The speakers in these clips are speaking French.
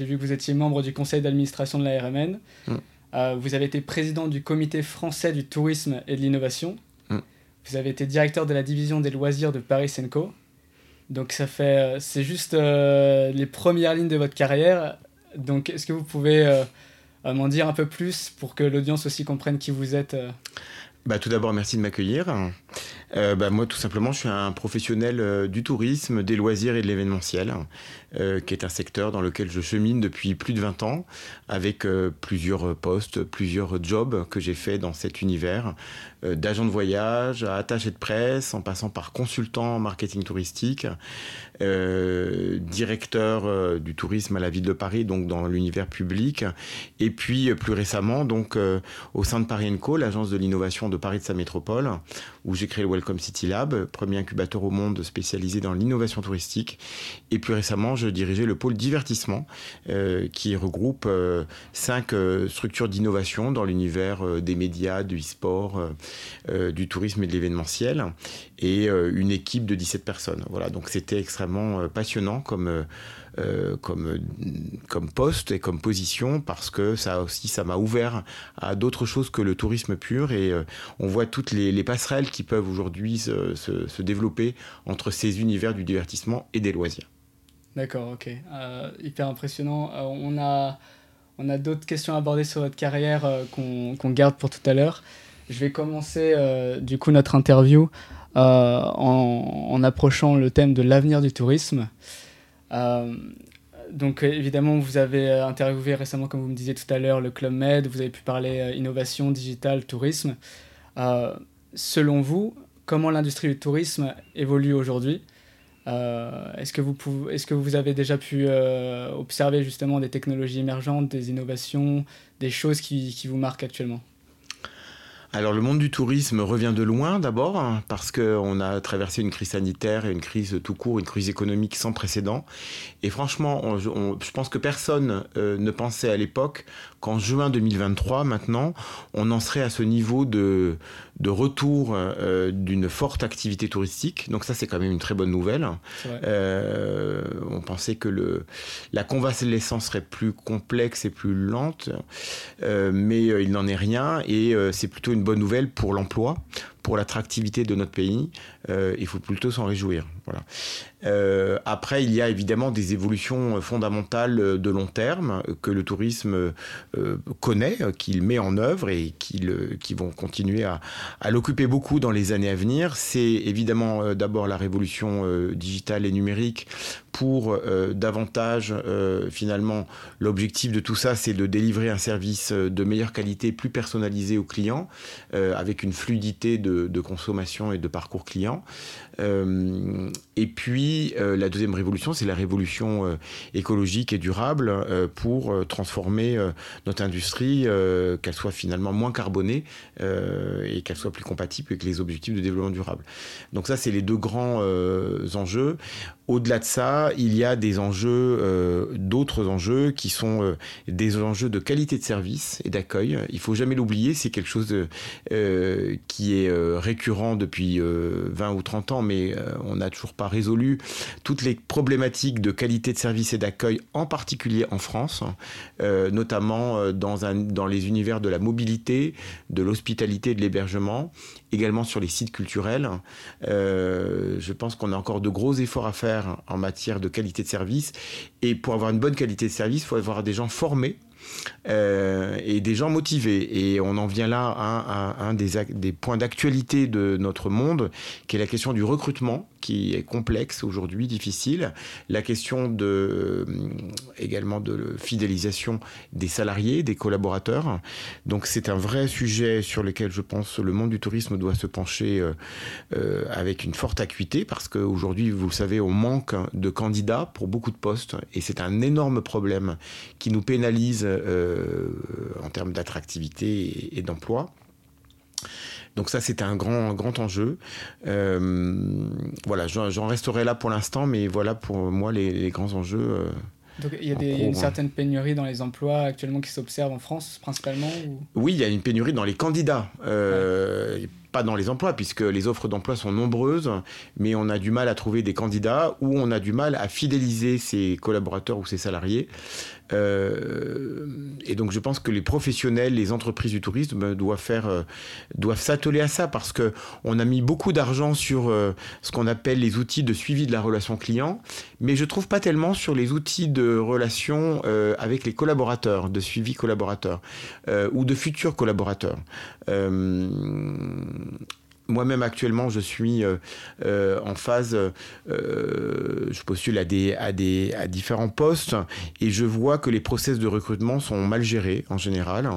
j'ai vu que vous étiez membre du conseil d'administration de la RMN. Mm. vous avez été président du comité français du tourisme et de l'innovation. Mm. Vous avez été directeur de la division des loisirs de Paris Co. Donc ça fait, c'est juste les premières lignes de votre carrière. Donc est-ce que vous pouvez m'en dire un peu plus pour que l'audience aussi comprenne qui vous êtes bah, tout d'abord, merci de m'accueillir. Euh, bah, moi, tout simplement, je suis un professionnel euh, du tourisme, des loisirs et de l'événementiel, euh, qui est un secteur dans lequel je chemine depuis plus de 20 ans, avec plusieurs postes, plusieurs jobs que j'ai fait dans cet univers, d'agent de voyage à attaché de presse, en passant par consultant en marketing touristique, directeur du tourisme à la ville de Paris, donc dans l'univers public, et puis plus récemment, donc au sein de Paris Co, l'agence de l'innovation de Paris de sa métropole, où j'ai créé le Welcome City Lab, premier incubateur au monde spécialisé dans l'innovation touristique. Et plus récemment, je dirigeais le pôle divertissement, euh, qui regroupe euh, cinq euh, structures d'innovation dans l'univers des médias, du e-sport, du tourisme et de l'événementiel, et une équipe de 17 personnes. Voilà, donc c'était extrêmement passionnant comme comme, poste et comme position parce que ça aussi, ça m'a ouvert à d'autres choses que le tourisme pur et on voit toutes les, passerelles qui peuvent aujourd'hui se, se, développer entre ces univers du divertissement et des loisirs. D'accord, ok. Euh, hyper impressionnant. on a, on a d'autres questions à aborder sur votre carrière qu'on garde pour tout à l'heure. Je vais commencer du coup notre interview en, approchant le thème de l'avenir du tourisme. Euh, donc évidemment, vous avez euh, interviewé récemment, comme vous me disiez tout à l'heure, le Club Med, vous avez pu parler euh, innovation, digital, tourisme. Selon vous, comment l'industrie du tourisme évolue aujourd'hui Est-ce que, vous est que vous avez déjà pu observer justement des technologies émergentes, des innovations, des choses qui, vous marquent actuellement? Alors le monde du tourisme revient de loin d'abord parce qu'on a traversé une crise sanitaire et une crise tout court, une crise économique sans précédent. Et franchement, je pense que personne euh, ne pensait à l'époque qu'en juin 2023, maintenant, on en serait à ce niveau de, de retour euh, d'une forte activité touristique. Donc ça, c'est quand même une très bonne nouvelle. Euh, on pensait que le, la convalescence serait plus complexe et plus lente, mais il n'en est rien. Et c'est plutôt une bonne nouvelle pour l'emploi, pour l'attractivité de notre pays. il faut plutôt s'en réjouir. Voilà. Euh, après, il y a évidemment des évolutions fondamentales de long terme que le tourisme euh, connaît, qu'il met en œuvre et qui, vont continuer à, l'occuper beaucoup dans les années à venir. C'est évidemment euh, d'abord la révolution digitale et numérique pour davantage, finalement, l'objectif de tout ça, c'est de délivrer un service de meilleure qualité, plus personnalisé aux clients, avec une fluidité de, de, consommation et de parcours client. et puis, euh, la deuxième révolution, c'est la révolution euh, écologique et durable euh, pour transformer notre industrie, qu'elle soit finalement moins carbonée et qu'elle soit plus compatible avec les objectifs de développement durable. Donc ça, c'est les deux grands enjeux. Au-delà de ça, il y a des enjeux, euh, d'autres enjeux qui sont euh, des enjeux de qualité de service et d'accueil. Il faut jamais l'oublier, c'est quelque chose euh, qui est récurrent depuis 20 ou 30 ans, mais on n'a toujours pas résolu toutes les problématiques de qualité de service et d'accueil, en particulier en France, notamment dans, un, dans les univers de la mobilité, de l'hospitalité de l'hébergement, également sur les sites culturels. je pense qu'on a encore de gros efforts à faire en matière de qualité de service. Et pour avoir une bonne qualité de service, il faut avoir des gens formés euh, et des gens motivés. Et on en vient là à, un des, points d'actualité de notre monde, qui est la question du recrutement, qui est complexe aujourd'hui, difficile. La question de, euh, également de fidélisation des salariés, des collaborateurs. Donc c'est un vrai sujet sur lequel je pense le monde du tourisme doit se pencher euh, avec une forte acuité, parce qu'aujourd'hui, vous le savez, on manque de candidats pour beaucoup de postes, et c'est un énorme problème qui nous pénalise euh, en termes d'attractivité et, d'emploi. Donc ça, c'était un grand, grand enjeu. Euh, voilà, j'en resterai là pour l'instant, mais voilà pour moi les, grands enjeux. Euh, Donc il y a, une certaine pénurie dans les emplois actuellement qui s'observent en France principalement Oui, il y a une pénurie dans les candidats pas dans les emplois, puisque les offres d'emploi sont nombreuses, mais on a du mal à trouver des candidats ou on a du mal à fidéliser ses collaborateurs ou ses salariés. Euh, et donc je pense que les professionnels, les entreprises du tourisme doivent faire, euh, doivent s'atteler à ça parce que on a mis beaucoup d'argent sur euh, ce qu'on appelle les outils de suivi de la relation client, mais je trouve pas tellement sur les outils de relation avec les collaborateurs, de suivi collaborateur ou de futurs collaborateurs moi-même actuellement, je suis euh, euh, en phase, euh, je postule à, des, à, des, à différents postes et je vois que les process de recrutement sont mal gérés en général,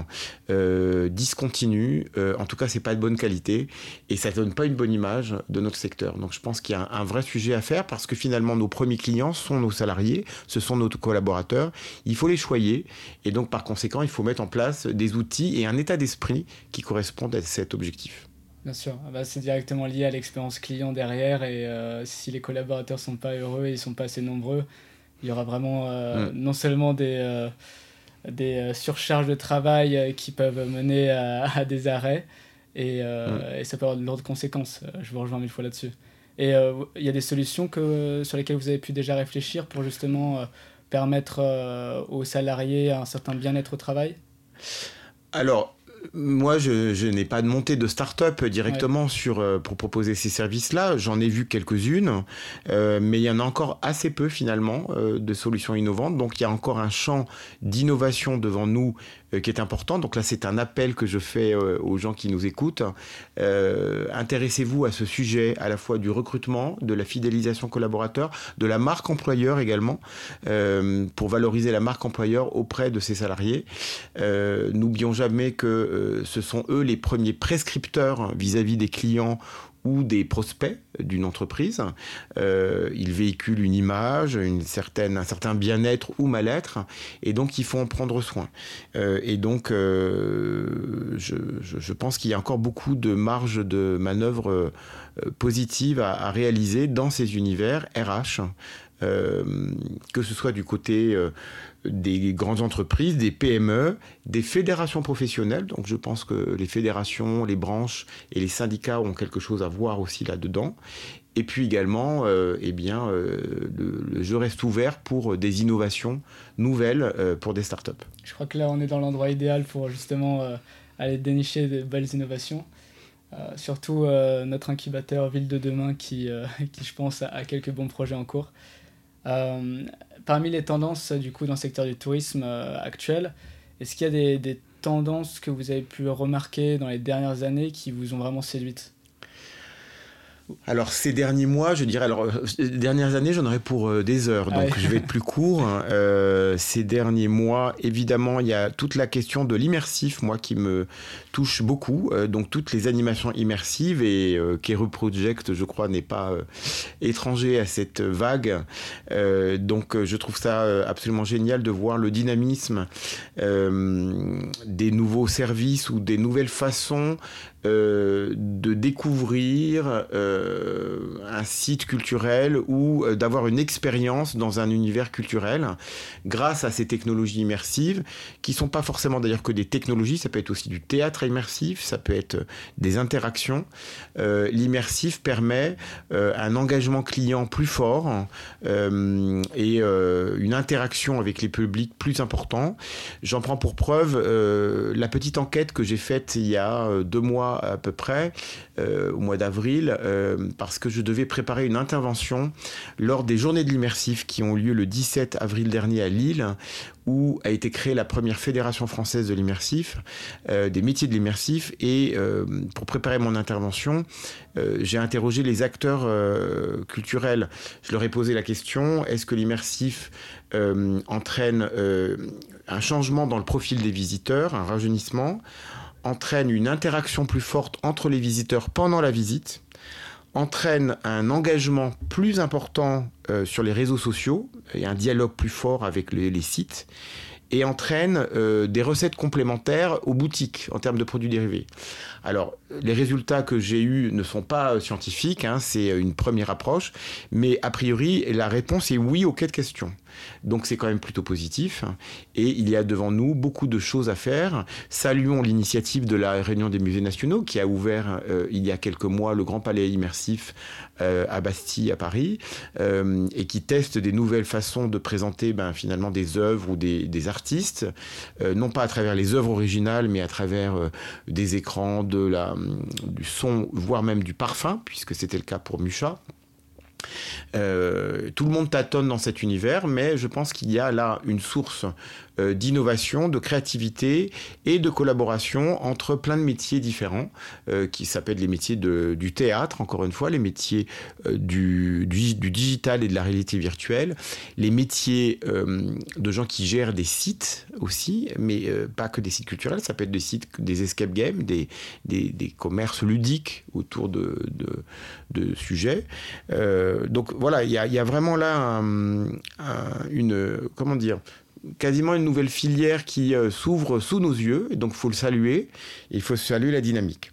discontinus, en tout cas c'est pas de bonne qualité et ça donne pas une bonne image de notre secteur. Donc je pense qu'il y a un, vrai sujet à faire parce que finalement nos premiers clients sont nos salariés, ce sont nos collaborateurs, il faut les choyer et donc par conséquent il faut mettre en place des outils et un état d'esprit qui correspondent à cet objectif. Bien sûr, ah bah, c'est directement lié à l'expérience client derrière et euh, si les collaborateurs sont pas heureux et ils sont pas assez nombreux, il y aura vraiment euh, non seulement des, euh, des surcharges de travail qui peuvent mener à, des arrêts et, et, ça peut avoir de lourdes conséquences. Je vous rejoins mille fois là-dessus. Et il y a des solutions que, sur lesquelles vous avez pu déjà réfléchir pour justement permettre aux salariés un certain bien-être au travail? Alors, moi, je, n'ai pas de montée de start-up directement sur, euh, pour proposer ces services-là. J'en ai vu quelques-unes, euh, mais il y en a encore assez peu finalement euh, de solutions innovantes. Donc il y a encore un champ d'innovation devant nous qui est important. Donc là, c'est un appel que je fais euh, aux gens qui nous écoutent. Euh, intéressez-vous à ce sujet à la fois du recrutement, de la fidélisation collaborateur, de la marque employeur également, pour valoriser la marque employeur auprès de ses salariés. N'oublions jamais que ce sont eux les premiers prescripteurs vis-à-vis -vis des clients ou des prospects d'une entreprise. Euh, ils véhiculent une image, une certaine, un certain bien-être ou mal-être, et donc il faut en prendre soin. Euh, et donc, euh, je, pense qu'il y a encore beaucoup de marge de manœuvre positive à, réaliser dans ces univers RH, que ce soit du côté des grandes entreprises, des PME, des fédérations professionnelles. Donc je pense que les fédérations, les branches et les syndicats ont quelque chose à voir aussi là-dedans. Et puis également, euh, eh bien, euh, le, jeu reste ouvert pour des innovations nouvelles euh, pour des startups. Je crois que là, on est dans l'endroit idéal pour justement aller dénicher de belles innovations. surtout notre incubateur Ville de demain qui, qui je pense, a quelques bons projets en cours. Euh, parmi les tendances du coup dans le secteur du tourisme euh, actuel, est-ce qu'il y a des, des, tendances que vous avez pu remarquer dans les dernières années qui vous ont vraiment séduite? Alors ces derniers mois, je dirais, alors euh, ces dernières années, j'en aurais pour euh, des heures, donc ah je vais être plus court. Hein. Euh, ces derniers mois, évidemment, il y a toute la question de l'immersif, moi, qui me touche beaucoup. donc toutes les animations immersives et Kero Project, je crois, n'est pas étranger à cette vague. donc je trouve ça absolument génial de voir le dynamisme des nouveaux services ou des nouvelles façons euh, de découvrir euh, un site culturel ou euh, d'avoir une expérience dans un univers culturel grâce à ces technologies immersives qui sont pas forcément d'ailleurs que des technologies, ça peut être aussi du théâtre immersif, ça peut être des interactions. L'immersif permet un engagement client plus fort et une interaction avec les publics plus important. J'en prends pour preuve la petite enquête que j'ai faite il y a deux mois à peu près, euh, au mois d'avril, euh, parce que je devais préparer une intervention lors des journées de l'immersif qui ont lieu le 17 avril dernier à Lille, où a été créée la première fédération française de l'immersif, euh, des métiers de l'immersif. Et pour préparer mon intervention, j'ai interrogé les acteurs culturels. Je leur ai posé la question, est-ce que l'immersif entraîne un changement dans le profil des visiteurs, un rajeunissement? Entraîne une interaction plus forte entre les visiteurs pendant la visite, entraîne un engagement plus important euh, sur les réseaux sociaux et un dialogue plus fort avec les, sites, et entraîne euh, des recettes complémentaires aux boutiques en termes de produits dérivés. Alors, les résultats que j'ai eus ne sont pas scientifiques, hein, c'est une première approche, mais a priori, la réponse est oui aux quatre questions. Donc c'est quand même plutôt positif. Et il y a devant nous beaucoup de choses à faire. Saluons l'initiative de la Réunion des musées nationaux qui a ouvert euh, il y a quelques mois le Grand Palais immersif euh, à Bastille, à Paris, euh, et qui teste des nouvelles façons de présenter ben, finalement des œuvres ou des, des artistes, non pas à travers les œuvres originales, mais à travers des écrans, de la, du son, voire même du parfum, puisque c'était le cas pour Mucha. Euh, tout le monde tâtonne dans cet univers, mais je pense qu'il y a là une source euh, d'innovation, de créativité et de collaboration entre plein de métiers différents, euh, qui s'appellent les métiers de, du théâtre, encore une fois, les métiers du, du, digital et de la réalité virtuelle, les métiers de gens qui gèrent des sites aussi, mais pas que des sites culturels, ça peut être des sites, des escape games, des, des, des commerces ludiques autour de, de, de sujets. donc voilà, il y, y a, vraiment là une, comment dire, quasiment une nouvelle filière qui euh, s'ouvre sous nos yeux, et donc il faut le saluer, il faut saluer la dynamique.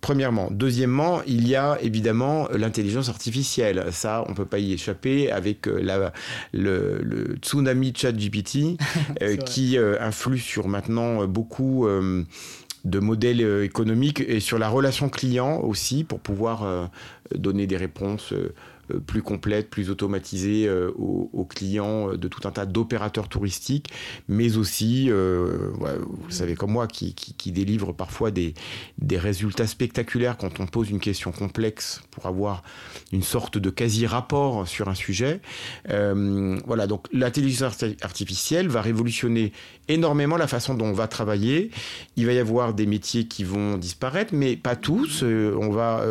Premièrement. Deuxièmement, il y a évidemment l'intelligence artificielle. Ça, on ne peut pas y échapper avec euh, la, le, le, tsunami chat GPT euh, qui influe sur maintenant beaucoup de modèles économiques et sur la relation client aussi pour pouvoir donner des réponses euh, plus complète, plus automatisée euh, aux, clients euh, de tout un tas d'opérateurs touristiques, mais aussi, vous savez comme moi, qui, qui, délivre parfois des résultats spectaculaires quand on pose une question complexe pour avoir une sorte de quasi-rapport sur un sujet. voilà, donc l'intelligence artificielle va révolutionner énormément la façon dont on va travailler. Il va y avoir des métiers qui vont disparaître, mais pas tous. on va,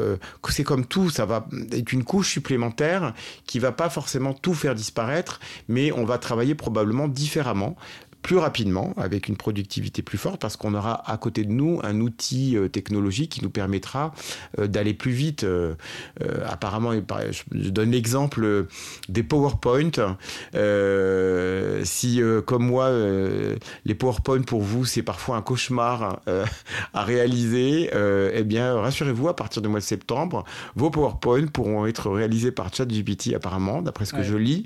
c'est comme tout, ça va être une couche supplémentaire qui va pas forcément tout faire disparaître, mais on va travailler probablement différemment plus rapidement, avec une productivité plus forte, parce qu'on aura à côté de nous un outil euh, technologique qui nous permettra euh, d'aller plus vite. Euh, apparemment, je donne l'exemple des PowerPoint. si, comme moi, les PowerPoint pour vous, c'est parfois un cauchemar à réaliser, eh bien, rassurez-vous, à partir du mois de septembre, vos PowerPoint pourront être réalisés par ChatGPT, apparemment, d'après ce que je lis.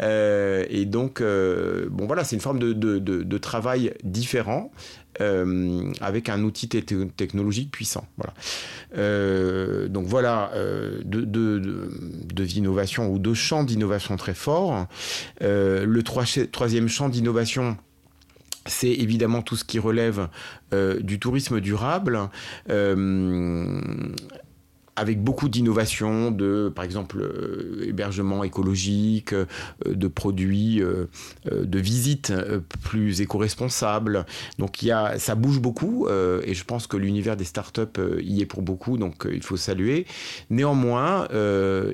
et donc, bon, voilà, c'est une forme de de, travail différent euh, avec un outil technologique puissant. Euh, donc voilà euh, deux, innovations ou deux champs d'innovation très forts. le troisième champ d'innovation, c'est évidemment tout ce qui relève du tourisme durable avec beaucoup d'innovations, de par exemple euh, hébergement écologique, euh, de produits euh, de visites plus éco-responsables. Donc il y a, ça bouge beaucoup et je pense que l'univers des startups y est pour beaucoup, donc il faut saluer. Néanmoins,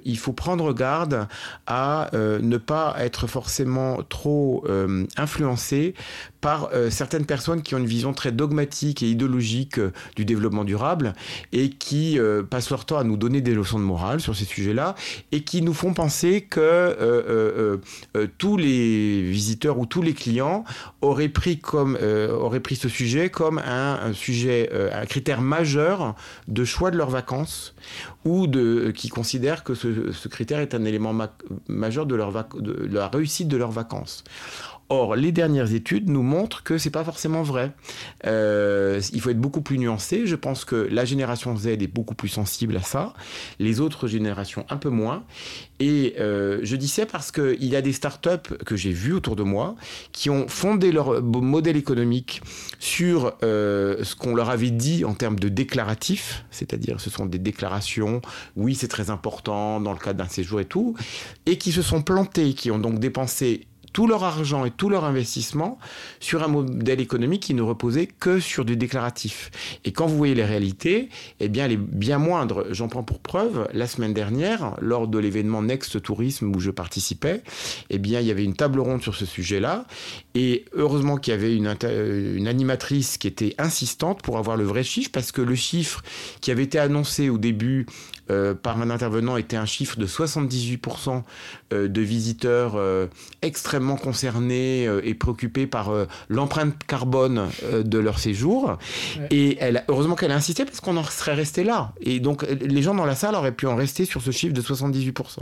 il faut prendre garde à ne pas être forcément trop influencé par certaines personnes qui ont une vision très dogmatique et idéologique du développement durable et qui passent leur temps à nous donner des leçons de morale sur ces sujets-là et qui nous font penser que euh, euh, euh, tous les visiteurs ou tous les clients auraient pris, comme, auraient pris ce sujet comme un, sujet, un critère majeur de choix de leurs vacances ou de, qui considèrent que ce, critère est un élément majeur de, leur la réussite de leurs vacances. Or, les dernières études nous montrent que c'est pas forcément vrai. Euh, il faut être beaucoup plus nuancé. Je pense que la génération Z est beaucoup plus sensible à ça, les autres générations un peu moins. Et euh, je dis ça parce qu'il y a des startups que j'ai vues autour de moi qui ont fondé leur modèle économique sur euh, ce qu'on leur avait dit en termes de déclaratifs, c'est-à-dire ce sont des déclarations, oui c'est très important dans le cadre d'un séjour et tout, et qui se sont plantés, qui ont donc dépensé tout leur argent et tout leur investissement sur un modèle économique qui ne reposait que sur du déclaratif. Et quand vous voyez les réalités, eh bien, elle est bien moindre. J'en prends pour preuve, la semaine dernière, lors de l'événement Next Tourisme où je participais, eh bien, il y avait une table ronde sur ce sujet-là. Et heureusement qu'il y avait une, une animatrice qui était insistante pour avoir le vrai chiffre, parce que le chiffre qui avait été annoncé au début par un intervenant était un chiffre de 78% de visiteurs extrêmement concernés et préoccupés par l'empreinte carbone de leur séjour. Et elle, heureusement qu'elle a insisté parce qu'on en serait resté là. Et donc les gens dans la salle auraient pu en rester sur ce chiffre de 78%.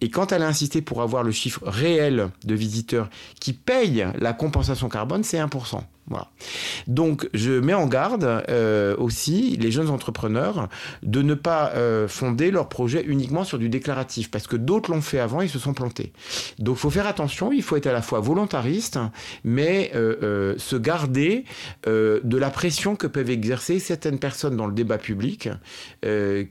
Et quand elle a insisté pour avoir le chiffre réel de visiteurs qui payent la compensation carbone, c'est 1%. Voilà. Donc, je mets en garde euh, aussi les jeunes entrepreneurs de ne pas euh, fonder leur projet uniquement sur du déclaratif, parce que d'autres l'ont fait avant et se sont plantés. Donc, il faut faire attention, il faut être à la fois volontariste, mais euh, se garder de la pression que peuvent exercer certaines personnes dans le débat public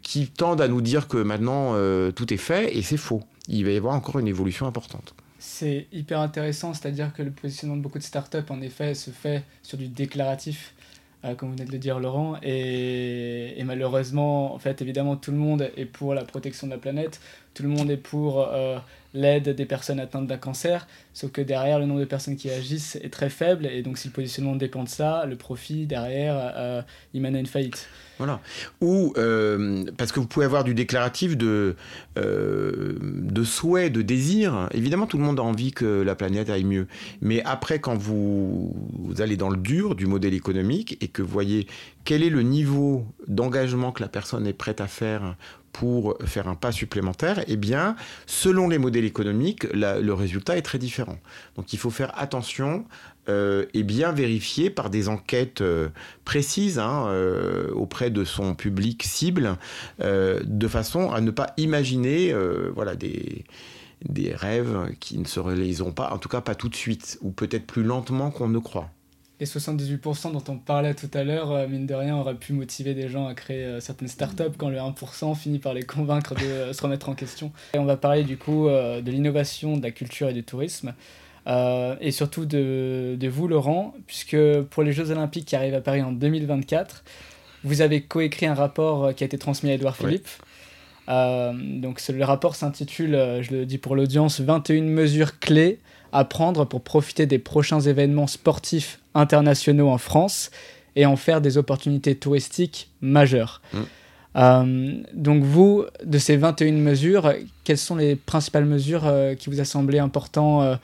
qui tendent à nous dire que maintenant tout est fait, et c'est faux. Il va y avoir encore une évolution importante. C'est hyper intéressant, c'est-à-dire que le positionnement de beaucoup de startups, en effet, se fait sur du déclaratif, euh, comme vous venez de le dire, Laurent. Et, et, malheureusement, en fait, évidemment, tout le monde est pour la protection de la planète, tout le monde est pour euh, l'aide des personnes atteintes d'un cancer, sauf que derrière, le nombre de personnes qui agissent est très faible, et donc si le positionnement dépend de ça, le profit derrière, euh, il mène à une faillite. Voilà. Ou euh, parce que vous pouvez avoir du déclaratif de, euh, de souhait, de désir. Évidemment, tout le monde a envie que la planète aille mieux. Mais après, quand vous, vous allez dans le dur du modèle économique et que vous voyez quel est le niveau d'engagement que la personne est prête à faire pour faire un pas supplémentaire, eh bien, selon les modèles économiques, le résultat est très différent. Donc il faut faire attention euh, et bien vérifier par des enquêtes euh, précises hein, euh, auprès de son public cible, de façon à ne pas imaginer voilà, des, des rêves qui ne se réaliseront pas, en tout cas pas tout de suite, ou peut-être plus lentement qu'on ne croit les 78% dont on parlait tout à l'heure, euh, mine de rien, auraient pu motiver des gens à créer euh, certaines startups quand le 1% finit par les convaincre de euh, se remettre en question. Et on va parler du coup de l'innovation, de la culture et du tourisme. et surtout de, de, vous, Laurent, puisque pour les Jeux Olympiques qui arrivent à Paris en 2024, vous avez coécrit un rapport qui a été transmis à Edouard Philippe. donc le rapport s'intitule, je le dis pour l'audience, 21 mesures clés à prendre pour profiter des prochains événements sportifs internationaux en France et en faire des opportunités touristiques majeures. Mm. Euh, donc vous, de ces 21 mesures, quelles sont les principales mesures euh, qui vous a semblé important,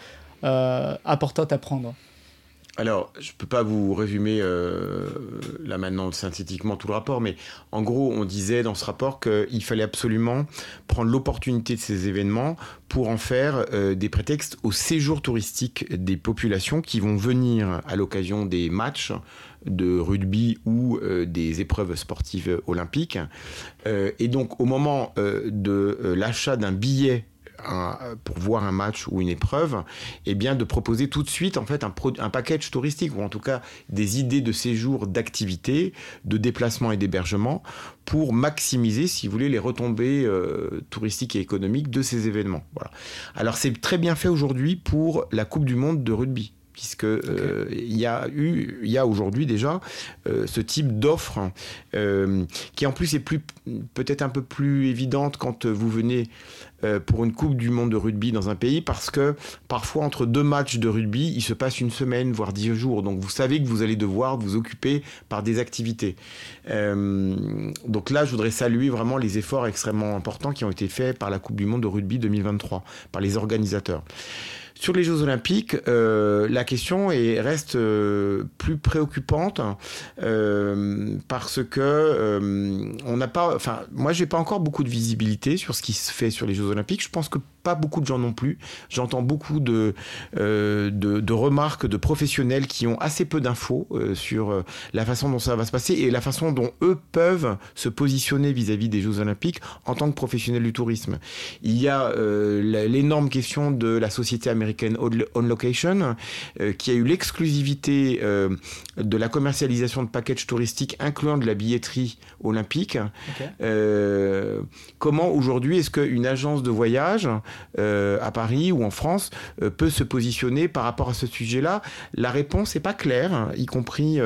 euh, importantes à prendre? Alors, je ne peux pas vous résumer euh, là maintenant synthétiquement tout le rapport, mais en gros, on disait dans ce rapport qu'il fallait absolument prendre l'opportunité de ces événements pour en faire euh, des prétextes au séjour touristique des populations qui vont venir à l'occasion des matchs de rugby ou euh, des épreuves sportives olympiques. et donc, au moment de l'achat d'un billet pour voir un match ou une épreuve, et eh bien de proposer tout de suite en fait un, un package touristique ou en tout cas des idées de séjour, d'activités, de déplacement et d'hébergement pour maximiser, si vous voulez, les retombées euh, touristiques et économiques de ces événements. Voilà. Alors c'est très bien fait aujourd'hui pour la Coupe du Monde de rugby puisque euh, il y a eu, il y a aujourd'hui déjà euh, ce type d'offre qui en plus est plus peut-être un peu plus évidente quand vous venez euh, pour une Coupe du Monde de rugby dans un pays parce que parfois entre deux matchs de rugby, il se passe une semaine, voire dix jours. Donc vous savez que vous allez devoir vous occuper par des activités. Euh, donc là, je voudrais saluer vraiment les efforts extrêmement importants qui ont été faits par la Coupe du Monde de rugby 2023, par les organisateurs. Sur les Jeux Olympiques, euh, la question est, reste euh, plus préoccupante euh, parce que on n'a pas, enfin, moi, j'ai pas encore beaucoup de visibilité sur ce qui se fait sur les Jeux Olympiques. Je pense que pas beaucoup de gens non plus. J'entends beaucoup de, de, de, remarques de professionnels qui ont assez peu d'infos sur la façon dont ça va se passer et la façon dont eux peuvent se positionner vis-à-vis des Jeux Olympiques en tant que professionnels du tourisme. Il y a l'énorme question de la société américaine On Location, euh, qui a eu l'exclusivité euh, de la commercialisation de packages touristiques incluant de la billetterie olympique. Euh, comment aujourd'hui est-ce qu'une agence de voyage à Paris ou en France peut se positionner par rapport à ce sujet-là La réponse n'est pas claire, hein, y compris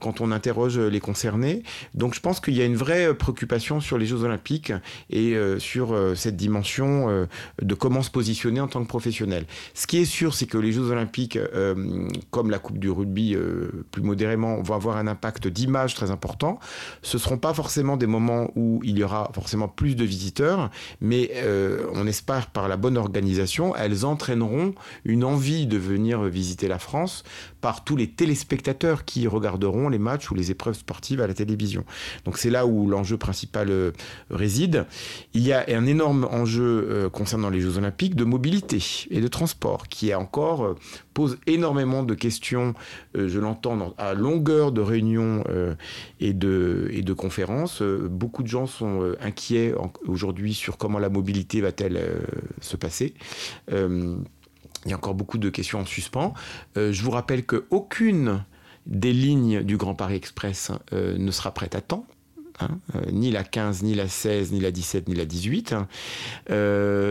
quand on interroge les concernés. Donc je pense qu'il y a une vraie préoccupation sur les Jeux olympiques et sur cette dimension de comment se positionner en tant que professionnel. Ce qui est sûr, c'est que les Jeux olympiques, comme la Coupe du rugby plus modérément, vont avoir un impact d'image très important. Ce ne seront pas forcément des moments où il y aura forcément plus de visiteurs, mais euh, on espère par la bonne organisation, elles entraîneront une envie de venir visiter la France par tous les téléspectateurs qui regarderont les matchs ou les épreuves sportives à la télévision. Donc c'est là où l'enjeu principal euh, réside. Il y a un énorme enjeu euh, concernant les Jeux olympiques de mobilité et de transport qui encore pose énormément de questions, je l'entends à longueur de réunions et de, conférences. Euh, beaucoup de gens sont euh, inquiets aujourd'hui sur comment la mobilité va-t-elle euh, se passer. Il y a encore beaucoup de questions en suspens. je vous rappelle qu'aucune des lignes du Grand Paris Express ne sera prête à temps. Hein, ni la 15, ni la 16, ni la 17, ni la 18.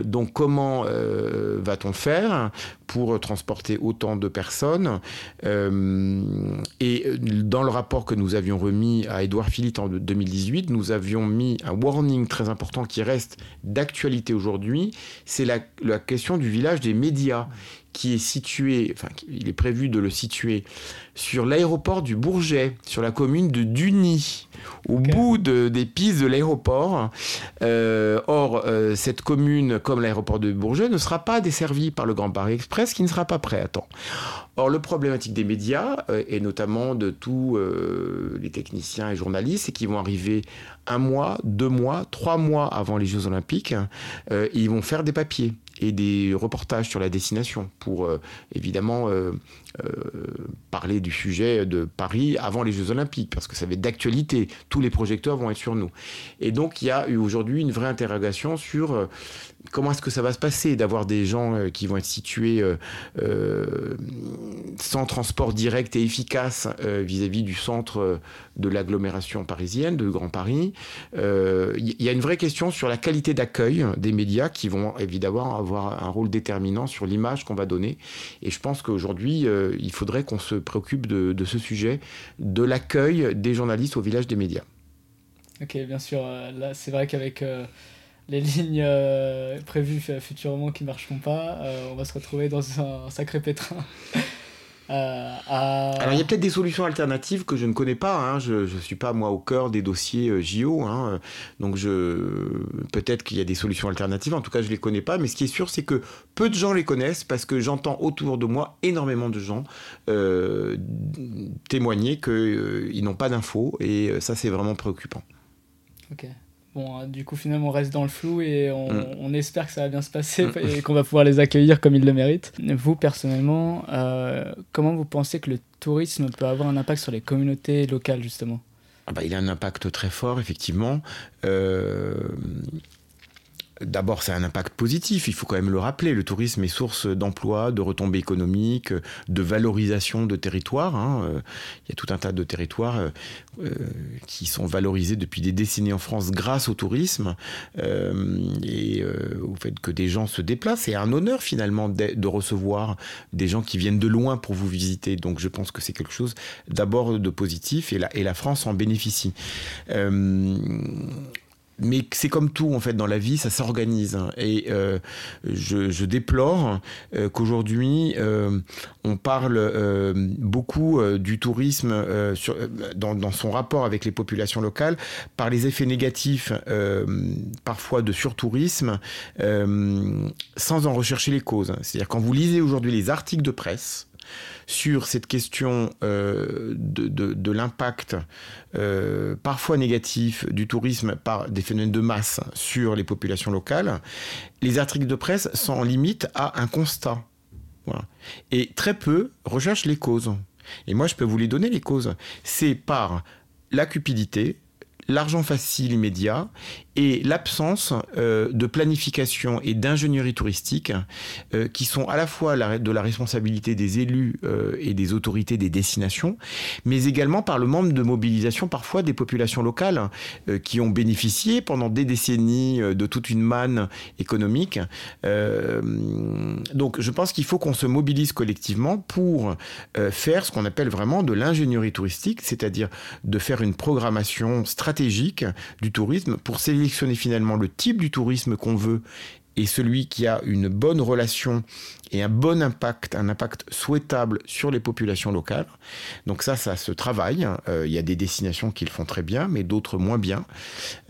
donc comment va-t-on faire? Pour transporter autant de personnes. Euh, et dans le rapport que nous avions remis à Édouard Philippe en 2018, nous avions mis un warning très important qui reste d'actualité aujourd'hui. C'est la, la question du village des médias qui est situé, enfin, il est prévu de le situer sur l'aéroport du Bourget, sur la commune de Duny, au bout de, des pistes de l'aéroport. Euh, or, euh, cette commune, comme l'aéroport de Bourget, ne sera pas desservie par le Grand Paris Express qui ne sera pas prêt à temps. Or, le problématique des médias, euh, et notamment de tous euh, les techniciens et journalistes, c'est qu'ils vont arriver un mois, deux mois, trois mois avant les Jeux Olympiques, euh, et ils vont faire des papiers et des reportages sur la destination pour évidemment parler du sujet de Paris avant les Jeux Olympiques, parce que ça va être d'actualité. Tous les projecteurs vont être sur nous. Et donc, il y a eu aujourd'hui une vraie interrogation sur comment est-ce que ça va se passer d'avoir des gens euh, qui vont être situés euh, euh, sans transport direct et efficace vis-à-vis du centre de l'agglomération parisienne, de Grand Paris. Il y a une vraie question sur la qualité d'accueil des médias qui vont évidemment avoir un rôle déterminant sur l'image qu'on va donner. Et je pense qu'aujourd'hui, il faudrait qu'on se préoccupe de, ce sujet, de l'accueil des journalistes au village des médias. Ok, bien sûr. Là, c'est vrai qu'avec les lignes euh, prévues futurement qui ne marcheront pas, euh, on va se retrouver dans un, sacré pétrin. Euh, Alors il y a peut-être des solutions alternatives que je ne connais pas. Hein. Je ne suis pas moi au cœur des dossiers JO, hein. donc je peut-être qu'il y a des solutions alternatives. En tout cas, je les connais pas. Mais ce qui est sûr, c'est que peu de gens les connaissent parce que j'entends autour de moi énormément de gens témoigner qu'ils n'ont pas d'infos et ça c'est vraiment préoccupant. Ok. Bon, euh, du coup, finalement, on reste dans le flou et on, mm. espère que ça va bien se passer mm. et qu'on va pouvoir les accueillir comme ils le méritent. Vous, personnellement, euh, comment vous pensez que le tourisme peut avoir un impact sur les communautés locales, justement? Ah bah, Il a un impact très fort, effectivement. Euh, D'abord, c'est un impact positif, il faut quand même le rappeler. Le tourisme est source d'emplois, de retombées économiques, de valorisation de territoires. Hein. Euh, il y a tout un tas de territoires euh, euh, qui sont valorisés depuis des décennies en France grâce au tourisme et au fait que des gens se déplacent. C'est un honneur finalement de, recevoir des gens qui viennent de loin pour vous visiter. Donc je pense que c'est quelque chose d'abord de positif et la, et la France en bénéficie mais c'est comme tout en fait dans la vie, ça s'organise. Et euh, je, déplore euh, qu'aujourd'hui euh, on parle beaucoup du tourisme sur, dans, son rapport avec les populations locales par les effets négatifs, parfois de surtourisme, sans en rechercher les causes. C'est-à-dire quand vous lisez aujourd'hui les articles de presse sur cette question euh, de, l'impact euh, parfois négatif du tourisme par des phénomènes de masse sur les populations locales, les articles de presse sont en limite à un constat. Et très peu recherchent les causes. Et moi, je peux vous les donner, les causes. C'est par la cupidité, l'argent facile immédiat et l'absence euh, de planification et d'ingénierie touristique euh, qui sont à la fois de la responsabilité des élus euh, et des autorités des destinations, mais également par le manque de mobilisation parfois des populations locales qui ont bénéficié pendant des décennies de toute une manne économique. donc je pense qu'il faut qu'on se mobilise collectivement pour faire ce qu'on appelle vraiment de l'ingénierie touristique, c'est-à-dire de faire une programmation stratégique du tourisme pour sélectionner finalement le type du tourisme qu'on veut et celui qui a une bonne relation et un bon impact, un impact souhaitable sur les populations locales. Donc ça, ça se travaille. Euh, il y a des destinations qui le font très bien, mais d'autres moins bien.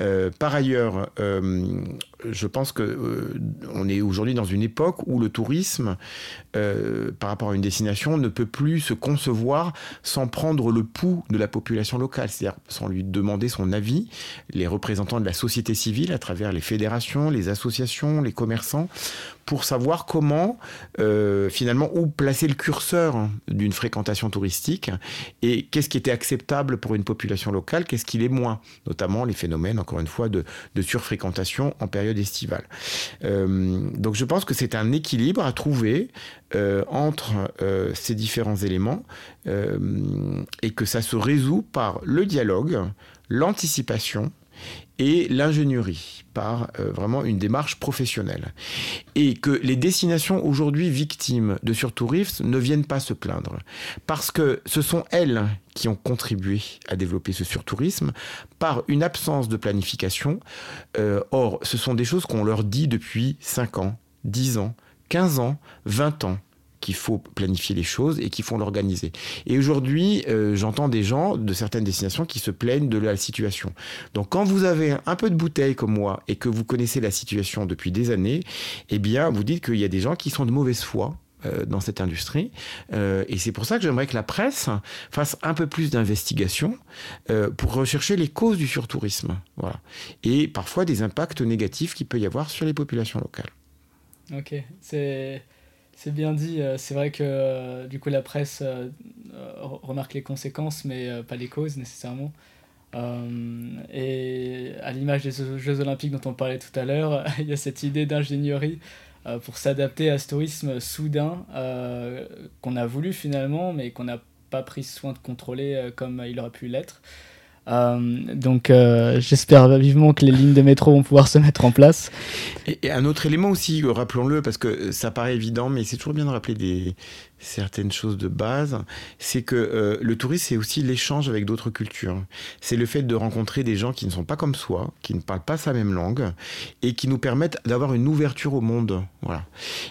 Euh, par ailleurs, euh, je pense que on est aujourd'hui dans une époque où le tourisme, par rapport à une destination, ne peut plus se concevoir sans prendre le pouls de la population locale, c'est-à-dire sans lui demander son avis. Les représentants de la société civile, à travers les fédérations, les associations, les commerçants, pour savoir comment, euh, finalement, où placer le curseur d'une fréquentation touristique et qu'est-ce qui était acceptable pour une population locale, qu'est-ce qui l'est moins, notamment les phénomènes, encore une fois, de, surfréquentation en période estivale. Euh, donc je pense que c'est un équilibre à trouver euh, entre ces différents éléments et que ça se résout par le dialogue, l'anticipation et l'ingénierie par euh, vraiment une démarche professionnelle. Et que les destinations aujourd'hui victimes de surtourisme ne viennent pas se plaindre. Parce que ce sont elles qui ont contribué à développer ce surtourisme par une absence de planification. Euh, or, ce sont des choses qu'on leur dit depuis 5 ans, 10 ans, 15 ans, 20 ans qu'il faut planifier les choses et qu'il faut l'organiser. Et aujourd'hui, euh, j'entends des gens de certaines destinations qui se plaignent de la situation. Donc quand vous avez un peu de bouteille comme moi et que vous connaissez la situation depuis des années, eh bien, vous dites qu'il y a des gens qui sont de mauvaise foi euh, dans cette industrie. Euh, et c'est pour ça que j'aimerais que la presse fasse un peu plus d'investigation pour rechercher les causes du surtourisme. Voilà. Et parfois des impacts négatifs qu'il peut y avoir sur les populations locales. Ok, c'est... C'est bien dit. Euh, c'est vrai que euh, du coup la presse euh, remarque les conséquences, mais pas les causes nécessairement. et à l'image des Jeux Olympiques dont on parlait tout à l'heure, il y a cette idée d'ingénierie pour s'adapter à ce tourisme soudain qu'on a voulu finalement, mais qu'on n'a pas pris soin de contrôler comme il aurait pu l'être. Euh, donc euh, j'espère vivement que les lignes de métro vont pouvoir se mettre en place. Et, un autre élément aussi, euh, rappelons-le, parce que ça paraît évident, mais c'est toujours bien de rappeler certaines choses de base, c'est que le tourisme, c'est aussi l'échange avec d'autres cultures. C'est le fait de rencontrer des gens qui ne sont pas comme soi, qui ne parlent pas sa même langue, et qui nous permettent d'avoir une ouverture au monde. Voilà.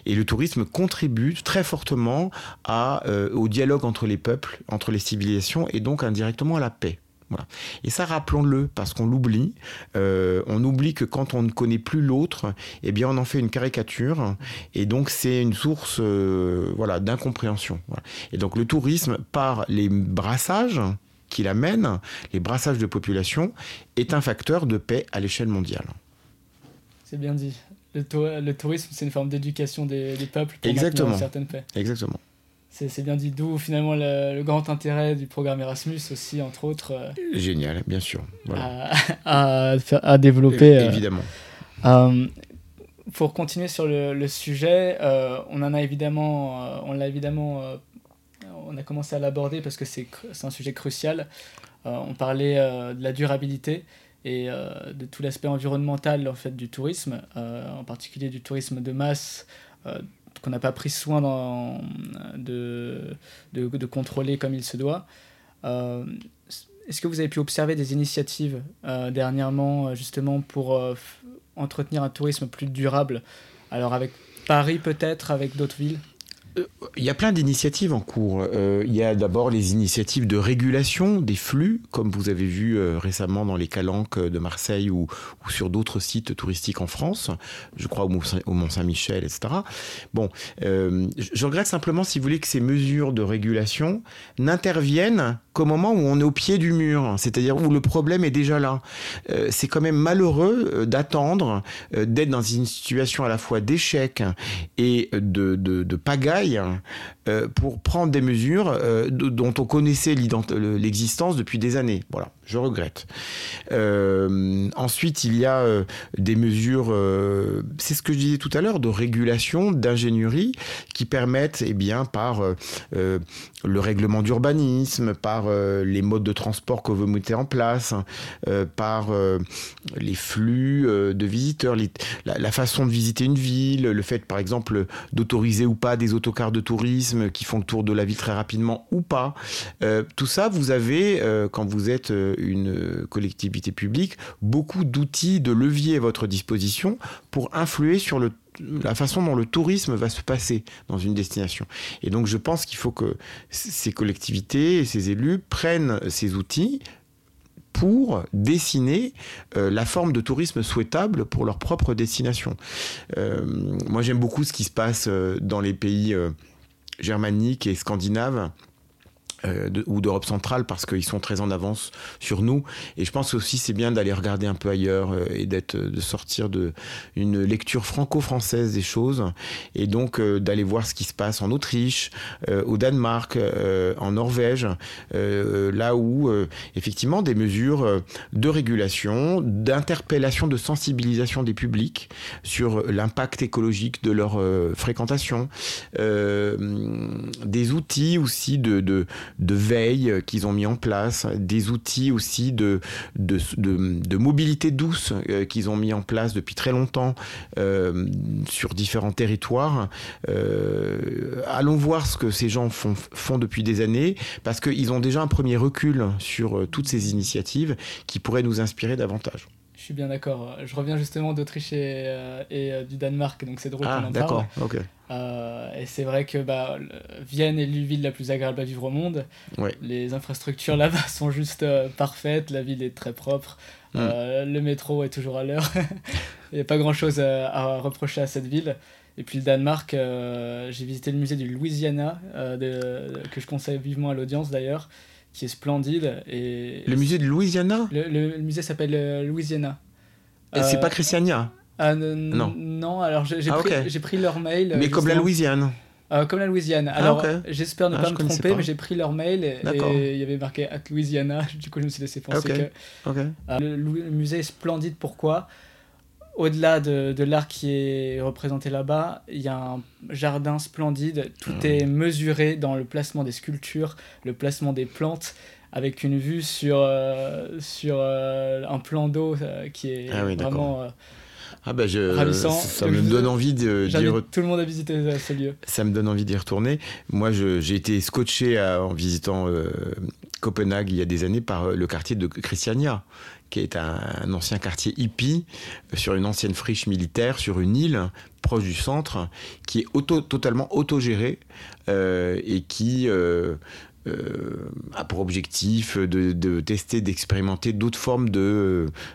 Et le tourisme contribue très fortement au dialogue entre les peuples, entre les civilisations, et donc indirectement à la paix. Et ça, rappelons-le, parce qu'on l'oublie. Euh, on oublie que quand on ne connaît plus l'autre, eh bien, on en fait une caricature. Et donc, c'est une source euh, voilà, d'incompréhension. Et donc, le tourisme, par les brassages qu'il amène, les brassages de population, est un facteur de paix à l'échelle mondiale. C'est bien dit. Le, tourisme, c'est une forme d'éducation des, peuples pour Exactement. une certaine paix. Exactement. C'est bien dit, d'où finalement le, grand intérêt du programme Erasmus aussi, entre autres. Euh, Génial, bien sûr. À, à, développer. Euh, évidemment. Euh, pour continuer sur le, sujet, on en a évidemment, on l'a évidemment, on a commencé à l'aborder parce que c'est un sujet crucial. on parlait de la durabilité et de tout l'aspect environnemental en fait du tourisme, en particulier du tourisme de masse qu'on n'a pas pris soin de, de, contrôler comme il se doit. Euh, est-ce que vous avez pu observer des initiatives euh, dernièrement justement pour euh, entretenir un tourisme plus durable? Alors avec Paris peut-être, avec d'autres villes? Il y a plein d'initiatives en cours. Euh, il y a d'abord les initiatives de régulation des flux, comme vous avez vu euh, récemment dans les calanques de Marseille ou, sur d'autres sites touristiques en France, je crois au Mont-Saint-Michel, etc. Bon, euh, je regrette simplement, si vous voulez, que ces mesures de régulation n'interviennent qu'au moment où on est au pied du mur, c'est-à-dire où le problème est déjà là. C'est quand même malheureux d'attendre, d'être dans une situation à la fois d'échec et de, pagaille euh, pour prendre des mesures euh, dont on connaissait l'existence depuis des années. Voilà. Je regrette. Euh, ensuite, il y a euh, des mesures, euh, c'est ce que je disais tout à l'heure, de régulation, d'ingénierie, qui permettent, eh bien, par le règlement d'urbanisme, par les modes de transport que vous mettez en place, par les flux de visiteurs, la, la, façon de visiter une ville, le fait, par exemple, d'autoriser ou pas des autocars de tourisme qui font le tour de la ville très rapidement ou pas. tout ça, vous avez, quand vous êtes une collectivité publique beaucoup d'outils, de leviers à votre disposition pour influer sur la façon dont le tourisme va se passer dans une destination. Et donc je pense qu'il faut que ces collectivités et ces élus prennent ces outils pour dessiner euh, la forme de tourisme souhaitable pour leur propre destination. Euh, moi j'aime beaucoup ce qui se passe euh, dans les pays germaniques et scandinaves euh, ou d'Europe centrale parce qu'ils sont très en avance sur nous. Et je pense aussi c'est bien d'aller regarder un peu ailleurs euh, et d'être euh, de sortir de une lecture franco-française des choses et donc d'aller voir ce qui se passe en Autriche au Danemark en Norvège là où effectivement des mesures de régulation d'interpellation de sensibilisation des publics sur l'impact écologique de leur fréquentation des outils aussi de, de de veille qu'ils ont mis en place, des outils aussi de, de, mobilité douce euh, qu'ils ont mis en place depuis très longtemps euh, sur différents territoires. Euh, allons voir ce que ces gens font, font depuis des années, parce qu'ils ont déjà un premier recul sur toutes ces initiatives qui pourraient nous inspirer davantage. Suis bien d'accord. Je reviens justement d'Autriche et, et du Danemark, donc c'est drôle ah, qu'on en d'accord, ok. Euh, et c'est vrai que bah, Vienne est la ville la plus agréable à vivre au monde. Les infrastructures là-bas sont juste euh, parfaites, la ville est très propre, mm. euh, le métro est toujours à l'heure. Il n'y a pas grand-chose à, reprocher à cette ville. Et puis le Danemark, j'ai visité le musée du Louisiana, que je conseille vivement à l'audience d'ailleurs, qui est splendide. Et le musée de Louisiana le, musée s'appelle Louisiana. Et c'est pas Christiania ah, non. non, alors j'ai ah, pris, pris, leur mail. Mais comme la Louisiane euh, comme la Louisiane. Ah, alors, j'espère ne pas me tromper, mais j'ai pris leur mail et, il y avait marqué at Louisiana. Du coup, je me suis laissé penser que euh, le, musée est splendide. Pourquoi? Au-delà de, de l'art qui est représenté là-bas, il y a un jardin splendide. Tout hmm. est mesuré dans le placement des sculptures, le placement des plantes avec une vue sur, euh, sur un plan d'eau qui est vraiment ah bah je, Ça, me donne envie de. Tout le monde a visité euh, ce lieu. Ça me donne envie d'y retourner. Moi, j'ai été scotché en visitant euh, Copenhague il y a des années par euh, le quartier de Christiania, qui est un, ancien quartier hippie sur une ancienne friche militaire sur une île proche du centre, qui est totalement autogéré et qui euh, a pour objectif de, tester, d'expérimenter d'autres formes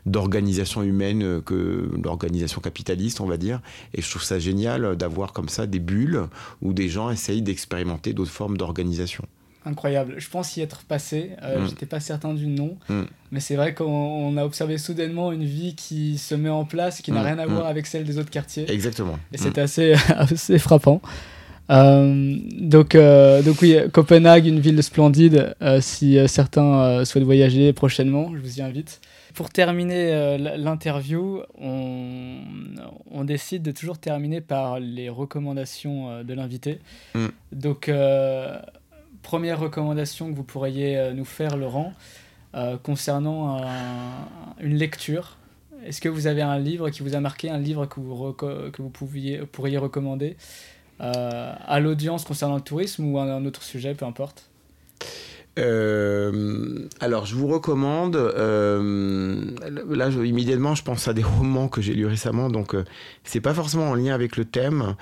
d'organisation humaine que l'organisation capitaliste, on va dire. Et je trouve ça génial d'avoir comme ça des bulles où des gens essayent d'expérimenter d'autres formes d'organisation. Incroyable. Je pense y être passé. Euh, mm. J'étais pas certain du nom, mm. mais c'est vrai qu'on a observé soudainement une vie qui se met en place, qui n'a mm. rien à voir avec celle des autres quartiers. Exactement. Et c'était assez, assez frappant. Euh, donc, euh, donc oui, Copenhague, une ville splendide. Euh, si certains souhaitent voyager prochainement, je vous y invite. Pour terminer l'interview, on, on, décide de toujours terminer par les recommandations de l'invité. Mm. Donc, première recommandation que vous pourriez nous faire, Laurent, concernant une lecture. Est-ce que vous avez un livre qui vous a marqué, un livre que vous, que vous pouviez, pourriez recommander euh, à l'audience concernant le tourisme ou un autre sujet, peu importe? Euh, alors, je vous recommande. Euh, là, immédiatement, je pense à des romans que j'ai lus récemment, donc euh, c'est pas forcément en lien avec le thème.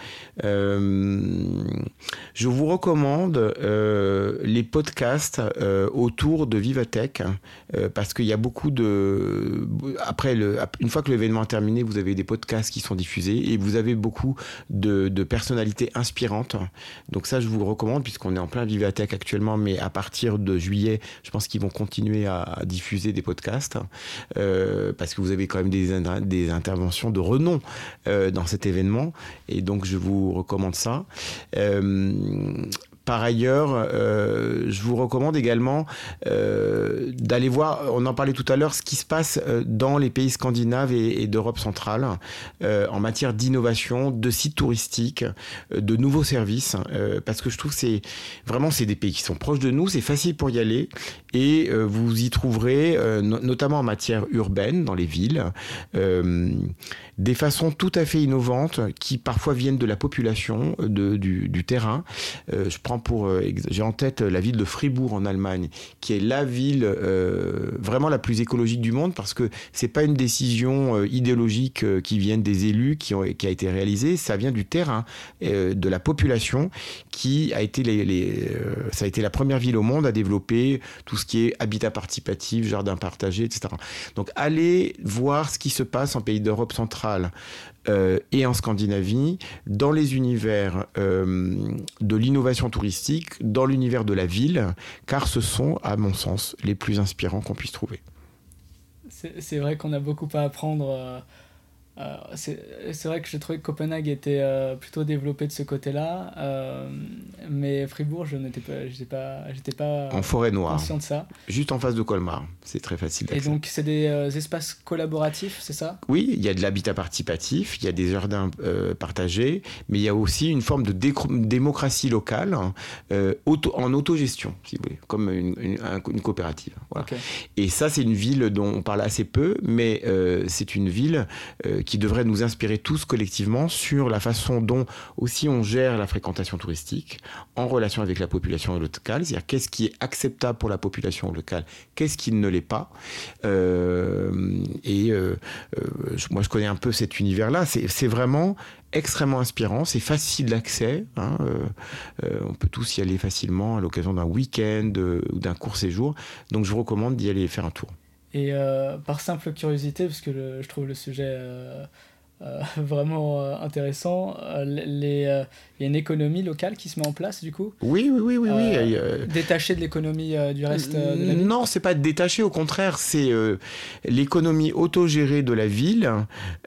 Euh, je vous recommande les podcasts autour de Vivatech parce qu'il y a beaucoup de. Après, une fois que l'événement est terminé, vous avez des podcasts qui sont diffusés et vous avez beaucoup de, de personnalités inspirantes. Donc ça, je vous le recommande puisqu'on est en plein Vivatech actuellement, mais à partir de juillet, je pense qu'ils vont continuer à, diffuser des podcasts euh, parce que vous avez quand même des, des interventions de renom euh, dans cet événement et donc je vous recommande ça. Euh, par ailleurs, je vous recommande également d'aller voir, on en parlait tout à l'heure, ce qui se passe dans les pays scandinaves et, d'Europe centrale en matière d'innovation, de sites touristiques, de nouveaux services, parce que je trouve que c'est vraiment c'est des pays qui sont proches de nous, c'est facile pour y aller et vous y trouverez notamment en matière urbaine dans les villes des façons tout à fait innovantes qui parfois viennent de la population, euh, du, terrain. Euh, je prends euh, j'ai en tête la ville de Fribourg en Allemagne, qui est la ville vraiment la plus écologique du monde parce que c'est pas une décision idéologique qui vient des élus qui, a été réalisée, ça vient du terrain, de la population qui a été ça a été la première ville au monde à développer tout ce qui est habitat participatif, jardin partagé, etc. Donc allez voir ce qui se passe en pays d'Europe centrale euh, et en Scandinavie, dans les univers euh, de l'innovation touristique, dans l'univers de la ville, car ce sont, à mon sens, les plus inspirants qu'on puisse trouver. C'est vrai qu'on a beaucoup à apprendre. Euh, euh, c'est vrai que j'ai trouvé que Copenhague était euh, plutôt développé de ce côté-là, euh, mais Fribourg, je n'étais pas, j'étais pas, j'étais pas en forêt noire, conscient de ça. Juste en face de Colmar, c'est très facile. Et donc c'est des espaces collaboratifs, c'est ça? Oui, il y a de l'habitat participatif, il y a des jardins partagés, mais il y a aussi une forme de démocratie locale auto en autogestion, si vous voulez, comme une, une, coopérative. Voilà. Et ça, c'est une ville dont on parle assez peu, mais c'est une ville qui devrait nous inspirer tous collectivement sur la façon dont aussi on gère la fréquentation touristique en relation avec la population locale, c'est-à-dire qu'est-ce qui est acceptable pour la population locale, qu'est-ce qui ne l'est pas. Euh, et euh, euh, moi, je connais un peu cet univers-là. C'est vraiment extrêmement inspirant, c'est facile d'accès, hein, on peut tous y aller facilement à l'occasion d'un week-end ou d'un court séjour, donc je vous recommande d'y aller faire un tour. Et euh, par simple curiosité, parce que je trouve le sujet euh, vraiment euh, intéressant. Euh, les, il y a une économie locale qui se met en place du coup Oui, oui, oui, oui. oui. Détachée de l'économie du reste de la ville Non, c'est pas détaché, au contraire, c'est l'économie autogérée de la ville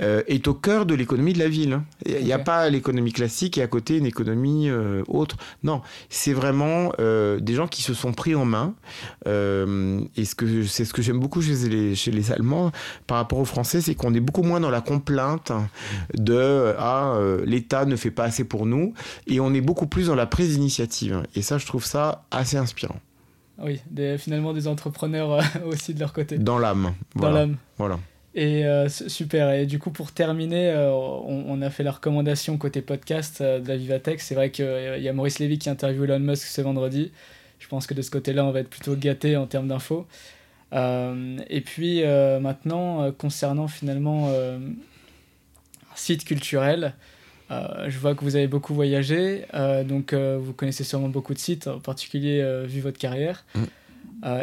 est au cœur de l'économie de la ville. Il n'y a pas l'économie classique et à côté une économie autre. Non, c'est vraiment des gens qui se sont pris en main. et ce que c'est ce que j'aime beaucoup chez les, chez les Allemands par rapport aux Français, c'est qu'on est beaucoup moins dans la complainte de ah, euh, l'État ne fait pas assez pour nous et on est beaucoup plus dans la prise d'initiative et ça je trouve ça assez inspirant. Oui, des, finalement des entrepreneurs euh, aussi de leur côté. Dans l'âme. Dans l'âme. Voilà. Et euh, super. Et du coup, pour terminer, on, a fait la recommandation côté podcast de la Vivatech. C'est vrai qu'il y a Maurice Lévy qui interviewe Elon Musk ce vendredi. Je pense que de ce côté-là, on va être plutôt gâté en termes d'infos. et puis maintenant, concernant finalement site culturel. Euh, je vois que vous avez beaucoup voyagé, euh, donc euh, vous connaissez sûrement beaucoup de sites, en particulier vu votre carrière. Mm.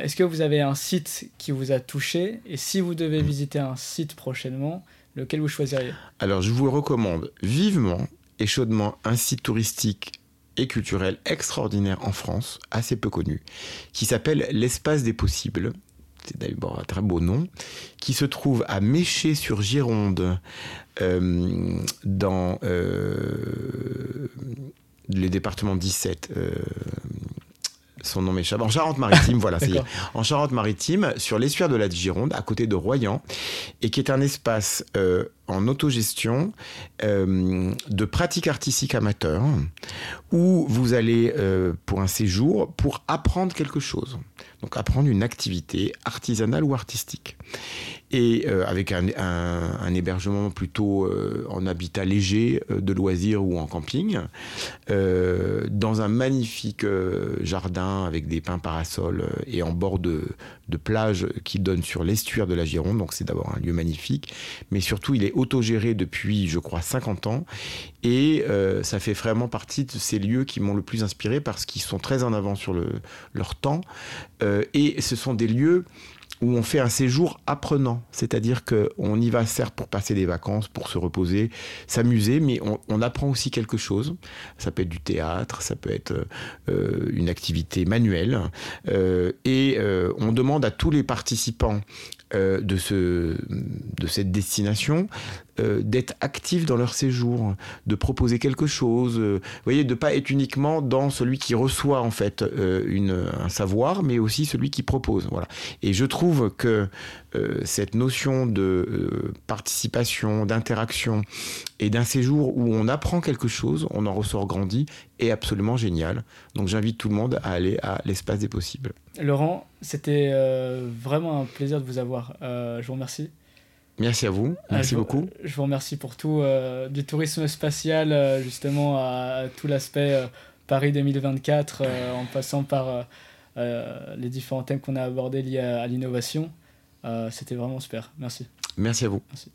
Est-ce que vous avez un site qui vous a touché? Et si vous devez mm. visiter un site prochainement, lequel vous choisiriez? Alors je vous recommande vivement et chaudement un site touristique et culturel extraordinaire en France, assez peu connu, qui s'appelle l'Espace des Possibles, c'est d'abord un très beau nom, qui se trouve à Méché-sur-Gironde, euh, dans euh, les départements 17. Euh, son nom m'échappe. En Charente-Maritime, voilà, c'est en Charente-Maritime, sur l'estuaire de la Gironde, à côté de Royan, et qui est un espace en autogestion de pratique artistique amateur, où vous allez pour un séjour pour apprendre quelque chose. Donc apprendre une activité artisanale ou artistique et euh, avec un, hébergement plutôt euh, en habitat léger euh, de loisirs ou en camping, dans un magnifique jardin avec des pins parasols et en bord de, plage qui donne sur l'estuaire de la Gironde, donc c'est d'abord un lieu magnifique, mais surtout il est autogéré depuis je crois 50 ans. Et ça fait vraiment partie de ces lieux qui m'ont le plus inspiré parce qu'ils sont très en avant sur le, leur temps. Et ce sont des lieux où on fait un séjour apprenant, c'est-à-dire qu'on y va certes pour passer des vacances, pour se reposer, s'amuser, mais on, apprend aussi quelque chose. Ça peut être du théâtre, ça peut être euh, une activité manuelle, euh, et euh, on demande à tous les participants de, ce, de cette destination euh, d'être actifs dans leur séjour, de proposer quelque chose, euh, vous voyez, de pas être uniquement dans celui qui reçoit en fait euh, un savoir, mais aussi celui qui propose. Voilà. Et je trouve que cette notion de participation, d'interaction et d'un séjour où on apprend quelque chose, on en ressort grandi, est absolument génial. Donc j'invite tout le monde à aller à l'espace des possibles. Laurent, c'était vraiment un plaisir de vous avoir. je vous remercie. Merci à vous. Merci beaucoup. Je vous remercie pour tout. Euh, du tourisme spatial, euh, justement, à, tout l'aspect euh, Paris 2024, en passant par les différents thèmes qu'on a abordés liés à, à l'innovation. C'était vraiment super. Merci. Merci à vous. Merci.